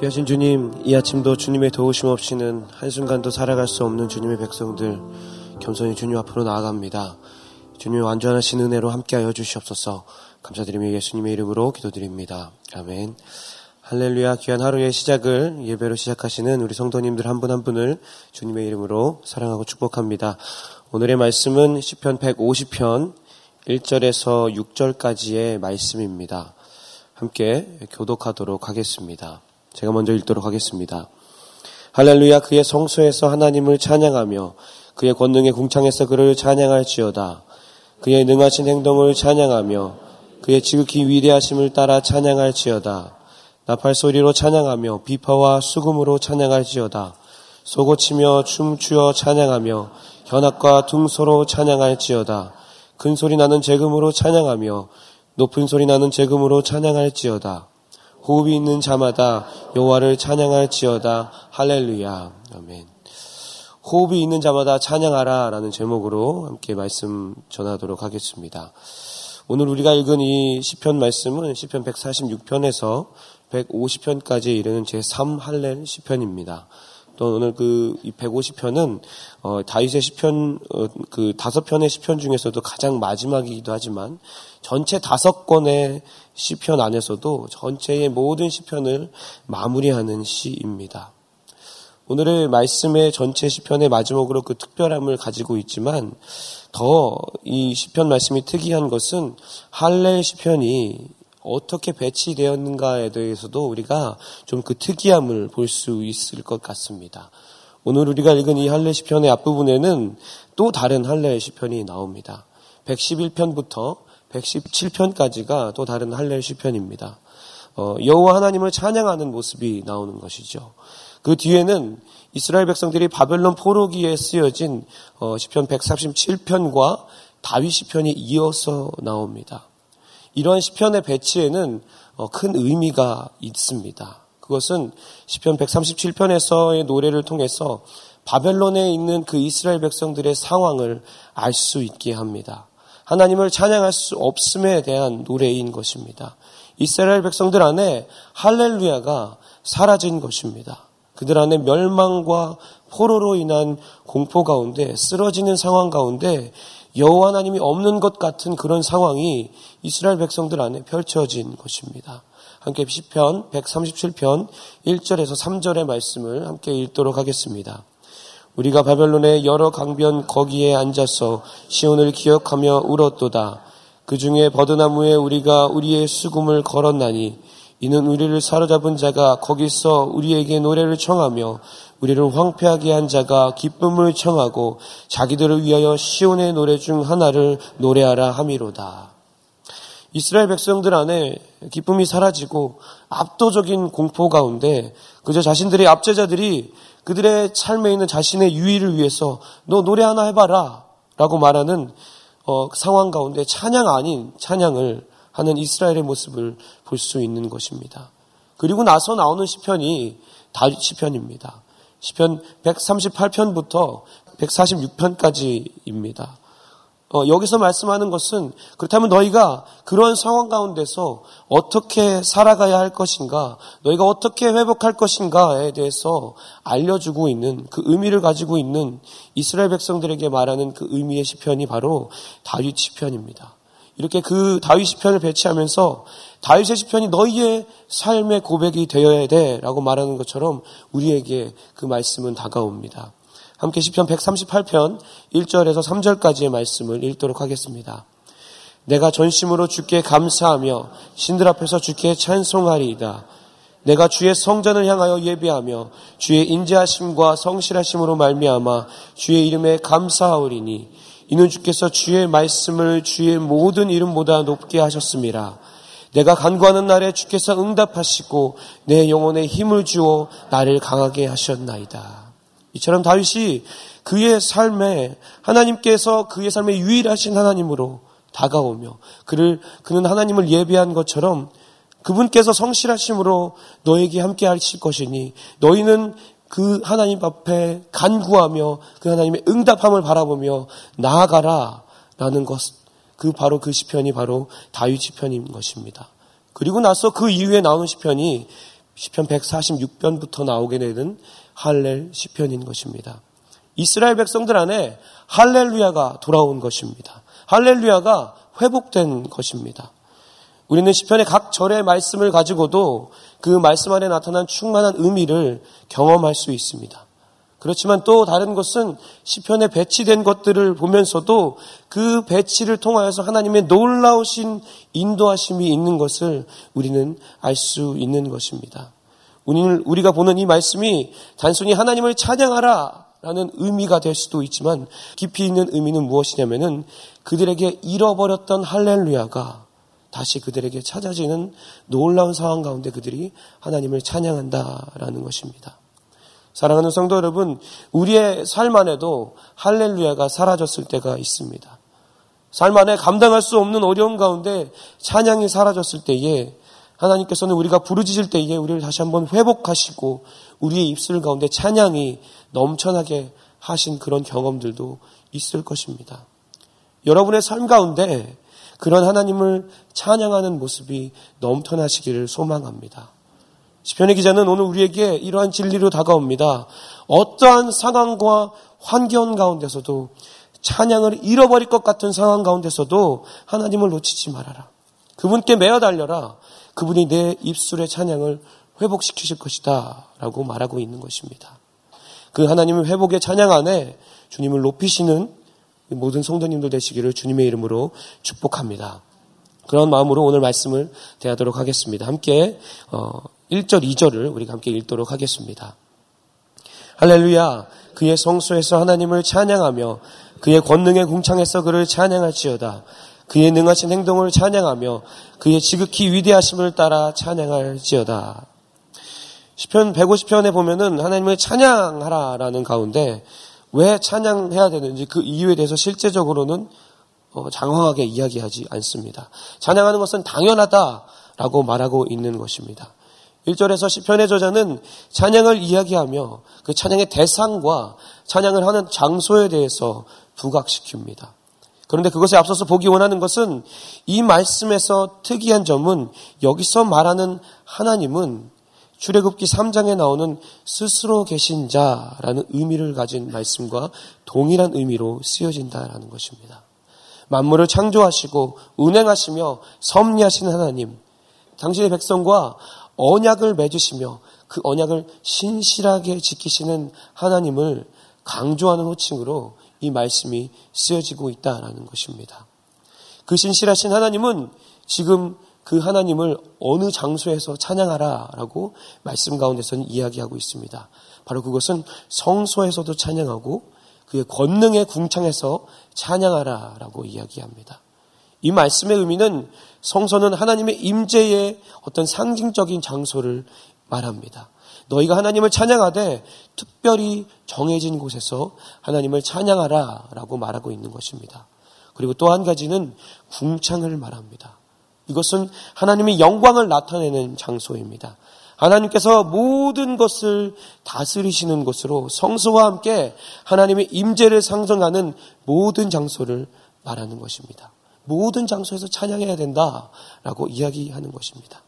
귀하신 주님, 이 아침도 주님의 도우심 없이는 한순간도 살아갈 수 없는 주님의 백성들, 겸손히 주님 앞으로 나아갑니다. 주님의 완전하신 은혜로 함께하여 주시옵소서 감사드리며 예수님의 이름으로 기도드립니다. 아멘. 할렐루야 귀한 하루의 시작을 예배로 시작하시는 우리 성도님들 한 분한 한 분을 주님의 이름으로 사랑하고 축복합니다. 오늘의 말씀은 시편 150편 1절에서 6절까지의 말씀입니다. 함께 교독하도록 하겠습니다. 제가 먼저 읽도록 하겠습니다. 할렐루야 그의 성소에서 하나님을 찬양하며 그의 권능의 궁창에서 그를 찬양할지어다. 그의 능하신 행동을 찬양하며 그의 지극히 위대하심을 따라 찬양할지어다. 나팔 소리로 찬양하며 비파와 수금으로 찬양할지어다. 소고치며 춤추어 찬양하며 현악과 둥소로 찬양할지어다. 큰 소리 나는 재금으로 찬양하며 높은 소리 나는 재금으로 찬양할지어다. 호흡이 있는 자마다 여호와를 찬양할지어다. 할렐루야. 아멘. 호흡이 있는 자마다 찬양하라라는 제목으로 함께 말씀 전하도록 하겠습니다. 오늘 우리가 읽은 이 시편 말씀은 시편 146편에서 150편까지 이르는 제3 할렐 시편입니다. 또 오늘 그 150편은 어, 다윗의 시편 어, 그 다섯 편의 시편 중에서도 가장 마지막이기도 하지만 전체 다섯 권의 시편 안에서도 전체의 모든 시편을 마무리하는 시입니다. 오늘의 말씀의 전체 시편의 마지막으로 그 특별함을 가지고 있지만 더 이 시편 말씀이 특이한 것은 할례 시편이 어떻게 배치되었는가에 대해서도 우리가 좀 그 특이함을 볼 수 있을 것 같습니다. 오늘 우리가 읽은 이 할례 시편의 앞부분에는 또 다른 할례 시편이 나옵니다. 111편부터 117편까지가 또 다른 할례 시편입니다. 어, 여호와 하나님을 찬양하는 모습이 나오는 것이죠. 그 뒤에는 이스라엘 백성들이 바벨론 포로기에 쓰여진 어, 시편 137편과 다윗 시편이 이어서 나옵니다. 이러한 시편의 배치에는 어, 큰 의미가 있습니다. 그것은 시편 137편에서의 노래를 통해서 바벨론에 있는 그 이스라엘 백성들의 상황을 알 수 있게 합니다. 하나님을 찬양할 수 없음에 대한 노래인 것입니다. 이스라엘 백성들 안에 할렐루야가 사라진 것입니다. 그들 안에 멸망과 포로로 인한 공포 가운데 쓰러지는 상황 가운데 여호와 하나님이 없는 것 같은 그런 상황이 이스라엘 백성들 안에 펼쳐진 것입니다. 함께 시편 137편 1절에서 3절의 말씀을 함께 읽도록 하겠습니다. 우리가 바벨론의 여러 강변 거기에 앉아서 시온을 기억하며 울었도다. 그 중에 버드나무에 우리가 우리의 수금을 걸었나니 이는 우리를 사로잡은 자가 거기서 우리에게 노래를 청하며 우리를 황폐하게 한 자가 기쁨을 청하고 자기들을 위하여 시온의 노래 중 하나를 노래하라 함이로다. 이스라엘 백성들 안에 기쁨이 사라지고 압도적인 공포 가운데 그저 자신들의 압제자들이 그들의 삶에 있는 자신의 유의를 위해서 너 노래 하나 해봐라 라고 말하는 어, 상황 가운데 찬양 아닌 찬양을 하는 이스라엘의 모습을 볼 수 있는 것입니다. 그리고 나서 나오는 시편이 다윗 시편입니다. 시편 138편부터 146편까지입니다. 어, 여기서 말씀하는 것은 그렇다면 너희가 그런 상황 가운데서 어떻게 살아가야 할 것인가, 너희가 어떻게 회복할 것인가에 대해서 알려주고 있는 그 의미를 가지고 있는 이스라엘 백성들에게 말하는 그 의미의 시편이 바로 다윗 시편입니다. 이렇게 그 다윗 시편을 배치하면서 다윗의 시편이 너희의 삶의 고백이 되어야 돼라고 말하는 것처럼 우리에게 그 말씀은 다가옵니다. 함께 시편 138편 1절에서 3절까지의 말씀을 읽도록 하겠습니다. 내가 전심으로 주께 감사하며 신들 앞에서 주께 찬송하리이다. 내가 주의 성전을 향하여 예배하며 주의 인자하심과 성실하심으로 말미암아 주의 이름에 감사하오리니 이는 주께서 주의 말씀을 주의 모든 이름보다 높게 하셨습니다. 내가 간구하는 날에 주께서 응답하시고 내 영혼에 힘을 주어 나를 강하게 하셨나이다. 이처럼 다윗이 그의 삶에 하나님께서 그의 삶에 유일하신 하나님으로 다가오며 그를 그는 하나님을 예배한 것처럼 그분께서 성실하심으로 너에게 함께 하실 것이니 너희는 그 하나님 앞에 간구하며 그 하나님의 응답함을 바라보며 나아가라 라는 것, 그 바로 그 시편이 바로 다윗 시편인 것입니다. 그리고 나서 그 이후에 나오는 시편이 시편 146편부터 나오게 되는 할렐 시편인 것입니다. 이스라엘 백성들 안에 할렐루야가 돌아온 것입니다. 할렐루야가 회복된 것입니다. 우리는 시편의 각 절의 말씀을 가지고도 그 말씀 안에 나타난 충만한 의미를 경험할 수 있습니다. 그렇지만 또 다른 것은 시편에 배치된 것들을 보면서도 그 배치를 통하여서 하나님의 놀라우신 인도하심이 있는 것을 우리는 알 수 있는 것입니다. 우리가 보는 이 말씀이 단순히 하나님을 찬양하라 라는 의미가 될 수도 있지만 깊이 있는 의미는 무엇이냐면은 그들에게 잃어버렸던 할렐루야가 다시 그들에게 찾아지는 놀라운 상황 가운데 그들이 하나님을 찬양한다라는 것입니다. 사랑하는 성도 여러분, 우리의 삶 안에도 할렐루야가 사라졌을 때가 있습니다. 삶 안에 감당할 수 없는 어려움 가운데 찬양이 사라졌을 때에 하나님께서는 우리가 부르짖을 때에 우리를 다시 한번 회복하시고 우리의 입술 가운데 찬양이 넘쳐나게 하신 그런 경험들도 있을 것입니다. 여러분의 삶 가운데 그런 하나님을 찬양하는 모습이 넘쳐나시기를 소망합니다. 시편의 기자는 오늘 우리에게 이러한 진리로 다가옵니다. 어떠한 상황과 환경 가운데서도 찬양을 잃어버릴 것 같은 상황 가운데서도 하나님을 놓치지 말아라. 그분께 매어 달려라. 그분이 내 입술의 찬양을 회복시키실 것이다. 라고 말하고 있는 것입니다. 그 하나님의 회복의 찬양 안에 주님을 높이시는 모든 성도님들 되시기를 주님의 이름으로 축복합니다. 그런 마음으로 오늘 말씀을 대하도록 하겠습니다. 함께 1절, 어, 2절을 우리가 함께 읽도록 하겠습니다. 할렐루야 그의 성소에서 하나님을 찬양하며 그의 권능의 궁창에서 그를 찬양할지어다. 그의 능하신 행동을 찬양하며 그의 지극히 위대하심을 따라 찬양할지어다. 시편 150편에 보면은 하나님을 찬양하라라는 가운데 왜 찬양해야 되는지 그 이유에 대해서 실제적으로는 어, 장황하게 이야기하지 않습니다. 찬양하는 것은 당연하다라고 말하고 있는 것입니다. 1절에서 시편의 저자는 찬양을 이야기하며 그 찬양의 대상과 찬양을 하는 장소에 대해서 부각시킵니다. 그런데 그것에 앞서서 보기 원하는 것은 이 말씀에서 특이한 점은 여기서 말하는 하나님은 출애굽기 3장에 나오는 스스로 계신 자라는 의미를 가진 말씀과 동일한 의미로 쓰여진다라는 것입니다. 만물을 창조하시고 운행하시며 섭리하시는 하나님, 당신의 백성과 언약을 맺으시며 그 언약을 신실하게 지키시는 하나님을 강조하는 호칭으로 이 말씀이 쓰여지고 있다라는 것입니다. 그 신실하신 하나님은 지금 그 하나님을 어느 장소에서 찬양하라라고 말씀 가운데서는 이야기하고 있습니다. 바로 그것은 성소에서도 찬양하고 그의 권능의 궁창에서 찬양하라라고 이야기합니다. 이 말씀의 의미는 성소는 하나님의 임재의 어떤 상징적인 장소를 말합니다. 너희가 하나님을 찬양하되 특별히 정해진 곳에서 하나님을 찬양하라라고 말하고 있는 것입니다. 그리고 또 한 가지는 궁창을 말합니다. 이것은 하나님의 영광을 나타내는 장소입니다. 하나님께서 모든 것을 다스리시는 곳으로 성소와 함께 하나님의 임재를 상정하는 모든 장소를 말하는 것입니다. 모든 장소에서 찬양해야 된다라고 이야기하는 것입니다.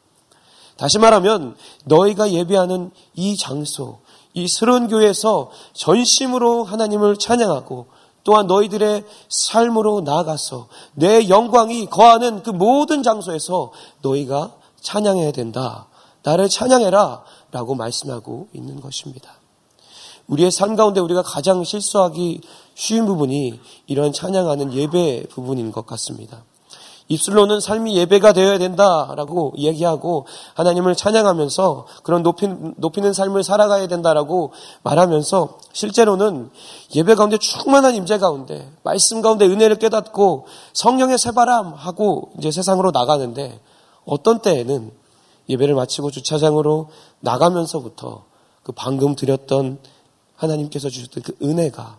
다시 말하면 너희가 예배하는 이 장소, 이 스런 교회에서 전심으로 하나님을 찬양하고 또한 너희들의 삶으로 나아가서 내 영광이 거하는 그 모든 장소에서 너희가 찬양해야 된다. 나를 찬양해라. 라고 말씀하고 있는 것입니다. 우리의 삶 가운데 우리가 가장 실수하기 쉬운 부분이 이런 찬양하는 예배 부분인 것 같습니다. 입술로는 삶이 예배가 되어야 된다라고 얘기하고 하나님을 찬양하면서 그런 높이는, 높이는 삶을 살아가야 된다라고 말하면서 실제로는 예배 가운데 충만한 임재 가운데 말씀 가운데 은혜를 깨닫고 성령의 새바람 하고 이제 세상으로 나가는데 어떤 때에는 예배를 마치고 주차장으로 나가면서부터 그 방금 드렸던 하나님께서 주셨던 그 은혜가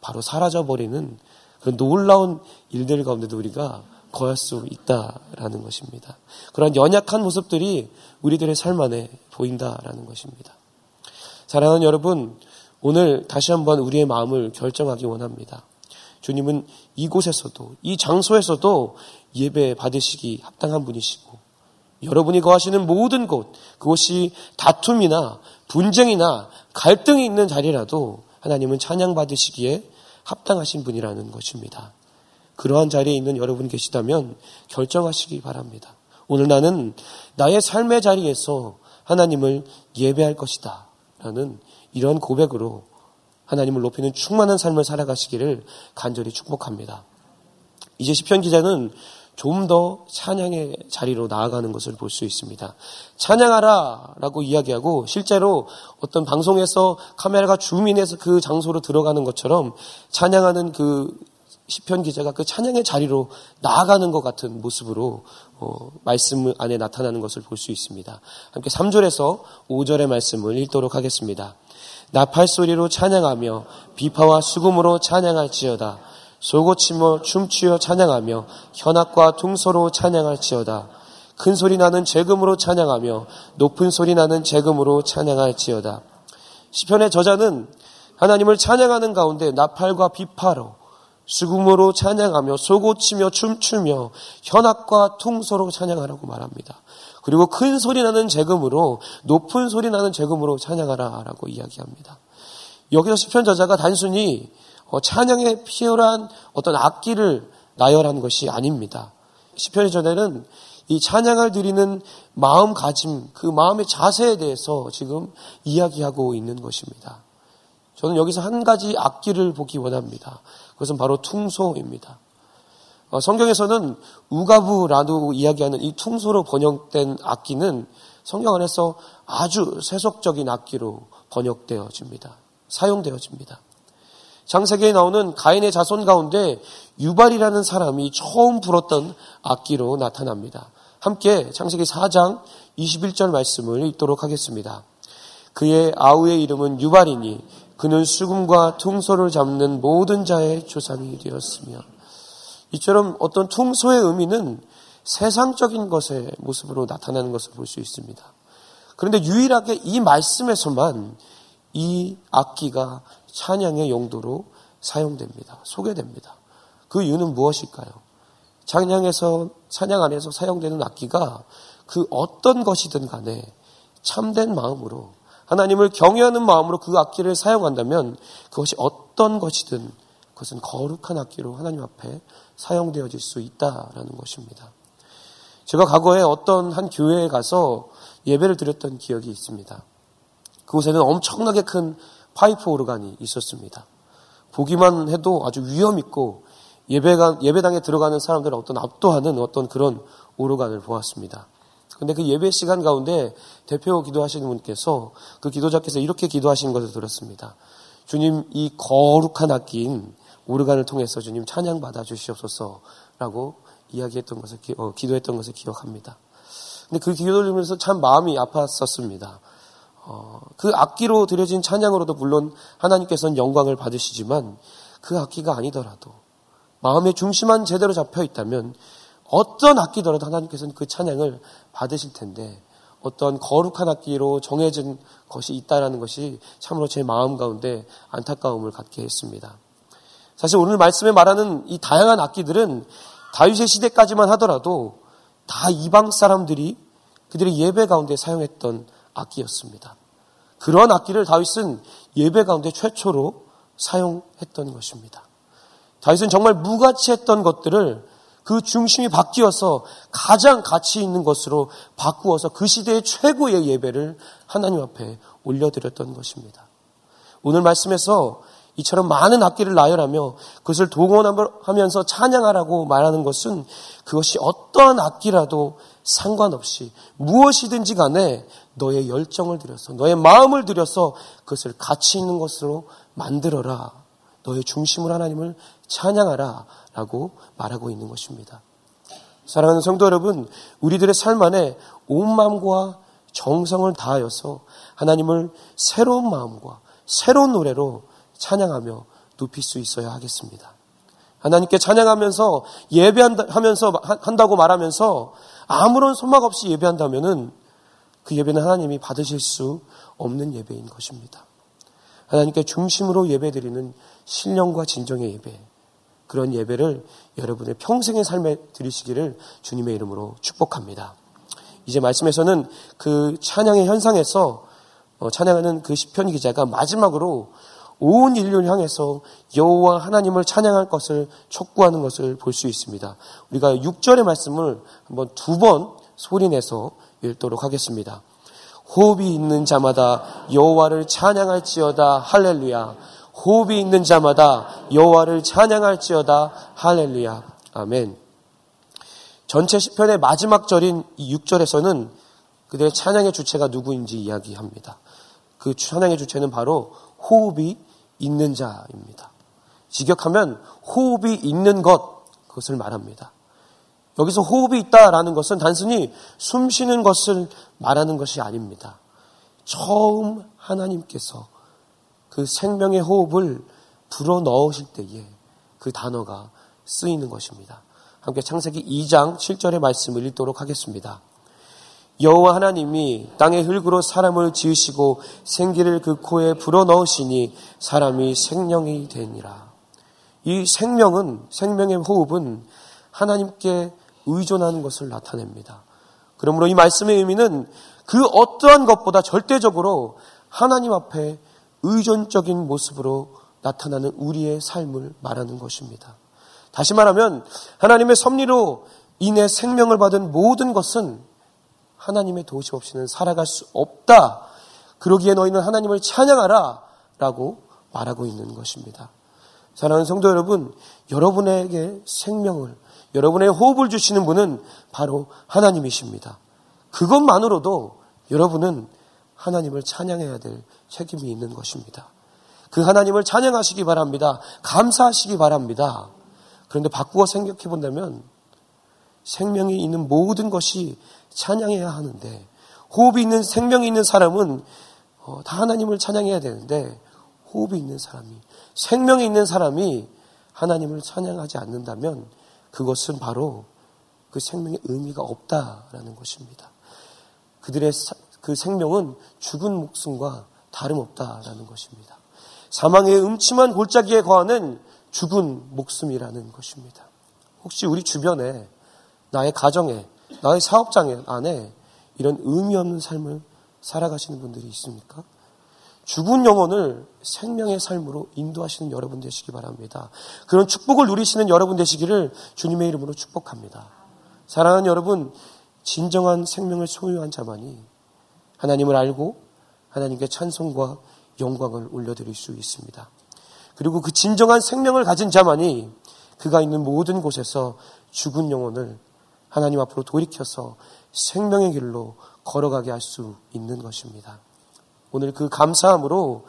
바로 사라져버리는 그런 놀라운 일들 가운데도 우리가 거할 수 있다라는 것입니다. 그런 연약한 모습들이 우리들의 삶 안에 보인다라는 것입니다. 사랑하는 여러분, 오늘 다시 한번 우리의 마음을 결정하기 원합니다. 주님은 이곳에서도, 이 장소에서도 예배 받으시기 합당한 분이시고, 여러분이 거하시는 모든 곳, 그곳이 다툼이나 분쟁이나 갈등이 있는 자리라도 하나님은 찬양 받으시기에 합당하신 분이라는 것입니다. 그러한 자리에 있는 여러분 계시다면 결정하시기 바랍니다. 오늘 나는 나의 삶의 자리에서 하나님을 예배할 것이다. 라는 이런 고백으로 하나님을 높이는 충만한 삶을 살아가시기를 간절히 축복합니다. 이제 시편 기자는 좀 더 찬양의 자리로 나아가는 것을 볼 수 있습니다. 찬양하라 라고 이야기하고 실제로 어떤 방송에서 카메라가 줌인해서 그 장소로 들어가는 것처럼 찬양하는 그 시편 기자가 그 찬양의 자리로 나아가는 것 같은 모습으로 어, 말씀 안에 나타나는 것을 볼 수 있습니다. 함께 3절에서 5절의 말씀을 읽도록 하겠습니다. 나팔 소리로 찬양하며 비파와 수금으로 찬양할지어다. 소고치며 춤추어 찬양하며 현악과 둥소로 찬양할지어다. 큰 소리 나는 재금으로 찬양하며 높은 소리 나는 재금으로 찬양할지어다. 시편의 저자는 하나님을 찬양하는 가운데 나팔과 비파로 수금으로 찬양하며 소고치며 춤추며 현악과 퉁소로 찬양하라고 말합니다. 그리고 큰 소리 나는 재금으로 높은 소리 나는 재금으로 찬양하라라고 이야기합니다. 여기서 시편 저자가 단순히 어, 찬양에 피어난 어떤 악기를 나열한 것이 아닙니다. 시편의 저자는 이 찬양을 드리는 마음가짐, 그 마음의 자세에 대해서 지금 이야기하고 있는 것입니다. 저는 여기서 한 가지 악기를 보기 원합니다. 그것은 바로 퉁소입니다. 어, 성경에서는 우가부라고 이야기하는 이 퉁소로 번역된 악기는 성경 안에서 아주 세속적인 악기로 번역되어집니다. 사용되어집니다. 장세기에 나오는 가인의 자손 가운데 유발이라는 사람이 처음 불었던 악기로 나타납니다. 함께 창세기 4장 21절 말씀을 읽도록 하겠습니다. 그의 아우의 이름은 유발이니 그는 수금과 퉁소를 잡는 모든 자의 조상이 되었으며 이처럼 어떤 퉁소의 의미는 세상적인 것의 모습으로 나타나는 것을 볼 수 있습니다. 그런데 유일하게 이 말씀에서만 이 악기가 찬양의 용도로 사용됩니다. 소개됩니다. 그 이유는 무엇일까요? 찬양에서 찬양 안에서 사용되는 악기가 그 어떤 것이든 간에 참된 마음으로 하나님을 경외하는 마음으로 그 악기를 사용한다면 그것이 어떤 것이든 그것은 거룩한 악기로 하나님 앞에 사용되어질 수 있다라는 것입니다. 제가 과거에 어떤 한 교회에 가서 예배를 드렸던 기억이 있습니다. 그곳에는 엄청나게 큰 파이프 오르간이 있었습니다. 보기만 해도 아주 위험 있고 예배당에 들어가는 사람들을 어떤 압도하는 어떤 그런 오르간을 보았습니다. 근데 그 예배 시간 가운데 대표 기도하시는 분께서 그 기도자께서 이렇게 기도하신 것을 들었습니다. 주님 이 거룩한 악기인 오르간을 통해서 주님 찬양 받아 주시옵소서라고 이야기했던 것을 어, 기도했던 것을 기억합니다. 근데 그 기도를 들으면서 참 마음이 아팠었습니다. 어, 그 악기로 드려진 찬양으로도 물론 하나님께서는 영광을 받으시지만 그 악기가 아니더라도 마음의 중심만 제대로 잡혀 있다면 어떤 악기더라도 하나님께서는 그 찬양을 받으실 텐데 어떤 거룩한 악기로 정해진 것이 있다라는 것이 참으로 제 마음 가운데 안타까움을 갖게 했습니다. 사실 오늘 말씀에 말하는 이 다양한 악기들은 다윗의 시대까지만 하더라도 다 이방 사람들이 그들의 예배 가운데 사용했던 악기였습니다. 그런 악기를 다윗은 예배 가운데 최초로 사용했던 것입니다. 다윗은 정말 무가치했던 것들을 그 중심이 바뀌어서 가장 가치 있는 것으로 바꾸어서 그 시대의 최고의 예배를 하나님 앞에 올려드렸던 것입니다. 오늘 말씀에서 이처럼 많은 악기를 나열하며 그것을 동원하면서 찬양하라고 말하는 것은 그것이 어떠한 악기라도 상관없이 무엇이든지 간에 너의 열정을 들여서 너의 마음을 들여서 그것을 가치 있는 것으로 만들어라. 너의 중심을 하나님을 찬양하라. 라고 말하고 있는 것입니다. 사랑하는 성도 여러분, 우리들의 삶 안에 온 마음과 정성을 다하여서 하나님을 새로운 마음과 새로운 노래로 찬양하며 눕힐 수 있어야 하겠습니다. 하나님께 찬양하면서 예배하면서 한다고 말하면서 아무런 소망 없이 예배한다면은 그 예배는 하나님이 받으실 수 없는 예배인 것입니다. 하나님께 중심으로 예배드리는 신령과 진정의 예배. 그런 예배를 여러분의 평생의 삶에 드리시기를 주님의 이름으로 축복합니다. 이제 말씀에서는 그 찬양의 현상에서 어, 찬양하는 그 시편 기자가 마지막으로 온 인류를 향해서 여호와 하나님을 찬양할 것을 촉구하는 것을 볼 수 있습니다. 우리가 6절의 말씀을 한번 두 번 소리내서 읽도록 하겠습니다. 호흡이 있는 자마다 여호와를 찬양할지어다 할렐루야. 호흡이 있는 자마다 여호와를 찬양할지어다 할렐루야. 아멘. 전체 시편의 마지막 절인 6절에서는 그들의 찬양의 주체가 누구인지 이야기합니다. 그 찬양의 주체는 바로 호흡이 있는 자입니다. 직역하면 호흡이 있는 것, 그것을 말합니다. 여기서 호흡이 있다라는 것은 단순히 숨 쉬는 것을 말하는 것이 아닙니다. 처음 하나님께서 그 생명의 호흡을 불어 넣으실 때에 그 단어가 쓰이는 것입니다. 함께 창세기 2장 7절의 말씀을 읽도록 하겠습니다. 여호와 하나님이 땅의 흙으로 사람을 지으시고 생기를 그 코에 불어 넣으시니 사람이 생명이 되니라. 이 생명은 생명의 호흡은 하나님께 의존하는 것을 나타냅니다. 그러므로 이 말씀의 의미는 그 어떠한 것보다 절대적으로 하나님 앞에 의존적인 모습으로 나타나는 우리의 삶을 말하는 것입니다. 다시 말하면 하나님의 섭리로 인해 생명을 받은 모든 것은 하나님의 도우심 없이는 살아갈 수 없다. 그러기에 너희는 하나님을 찬양하라. 라고 말하고 있는 것입니다. 사랑하는 성도 여러분, 여러분에게 생명을, 여러분의 호흡을 주시는 분은 바로 하나님이십니다. 그것만으로도 여러분은 하나님을 찬양해야 될 책임이 있는 것입니다. 그 하나님을 찬양하시기 바랍니다. 감사하시기 바랍니다. 그런데 바꾸어 생각해 본다면 생명이 있는 모든 것이 찬양해야 하는데 호흡이 있는 생명이 있는 사람은 어, 다 하나님을 찬양해야 되는데 호흡이 있는 사람이 생명이 있는 사람이 하나님을 찬양하지 않는다면 그것은 바로 그 생명의 의미가 없다라는 것입니다. 그들의 사, 그 생명은 죽은 목숨과 다름없다라는 것입니다. 사망의 음침한 골짜기에 거하는 죽은 목숨이라는 것입니다. 혹시 우리 주변에 나의 가정에 나의 사업장 안에 이런 의미 없는 삶을 살아가시는 분들이 있습니까? 죽은 영혼을 생명의 삶으로 인도하시는 여러분 되시기 바랍니다. 그런 축복을 누리시는 여러분 되시기를 주님의 이름으로 축복합니다. 사랑하는 여러분, 진정한 생명을 소유한 자만이 하나님을 알고 하나님께 찬송과 영광을 올려드릴 수 있습니다. 그리고 그 진정한 생명을 가진 자만이 그가 있는 모든 곳에서 죽은 영혼을 하나님 앞으로 돌이켜서 생명의 길로 걸어가게 할 수 있는 것입니다. 오늘 그 감사함으로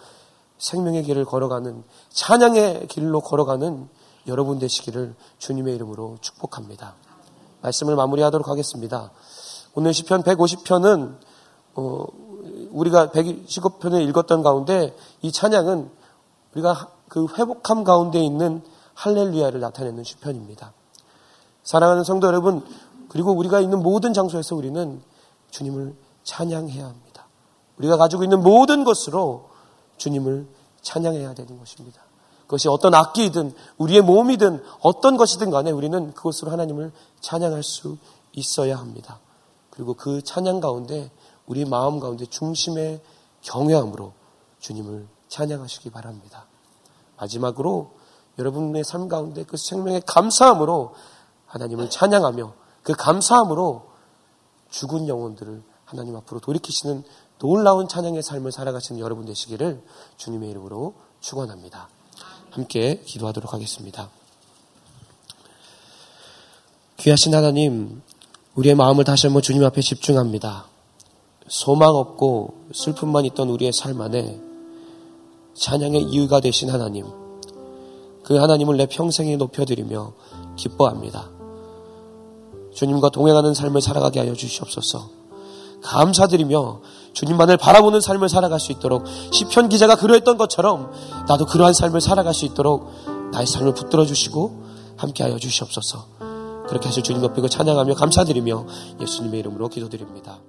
생명의 길을 걸어가는 찬양의 길로 걸어가는 여러분 되시기를 주님의 이름으로 축복합니다. 말씀을 마무리하도록 하겠습니다. 오늘 시편 150편은 어, 우리가 119편을 읽었던 가운데 이 찬양은 우리가 그 회복함 가운데 있는 할렐루야를 나타내는 시편입니다. 사랑하는 성도 여러분, 그리고 우리가 있는 모든 장소에서 우리는 주님을 찬양해야 합니다. 우리가 가지고 있는 모든 것으로 주님을 찬양해야 되는 것입니다. 그것이 어떤 악기이든 우리의 몸이든 어떤 것이든 간에 우리는 그것으로 하나님을 찬양할 수 있어야 합니다. 그리고 그 찬양 가운데 우리 마음 가운데 중심의 경외함으로 주님을 찬양하시기 바랍니다. 마지막으로 여러분의 삶 가운데 그 생명의 감사함으로 하나님을 찬양하며 그 감사함으로 죽은 영혼들을 하나님 앞으로 돌이키시는 놀라운 찬양의 삶을 살아가시는 여러분 되시기를 주님의 이름으로 축원합니다. 함께 기도하도록 하겠습니다. 귀하신 하나님, 우리의 마음을 다시 한번 주님 앞에 집중합니다. 소망 없고 슬픔만 있던 우리의 삶 안에 찬양의 이유가 되신 하나님, 그 하나님을 내 평생에 높여드리며 기뻐합니다. 주님과 동행하는 삶을 살아가게 하여 주시옵소서. 감사드리며 주님만을 바라보는 삶을 살아갈 수 있도록 시편 기자가 그러했던 것처럼 나도 그러한 삶을 살아갈 수 있도록 나의 삶을 붙들어 주시고 함께하여 주시옵소서. 그렇게 해서 주님 높이고 찬양하며 감사드리며 예수님의 이름으로 기도드립니다.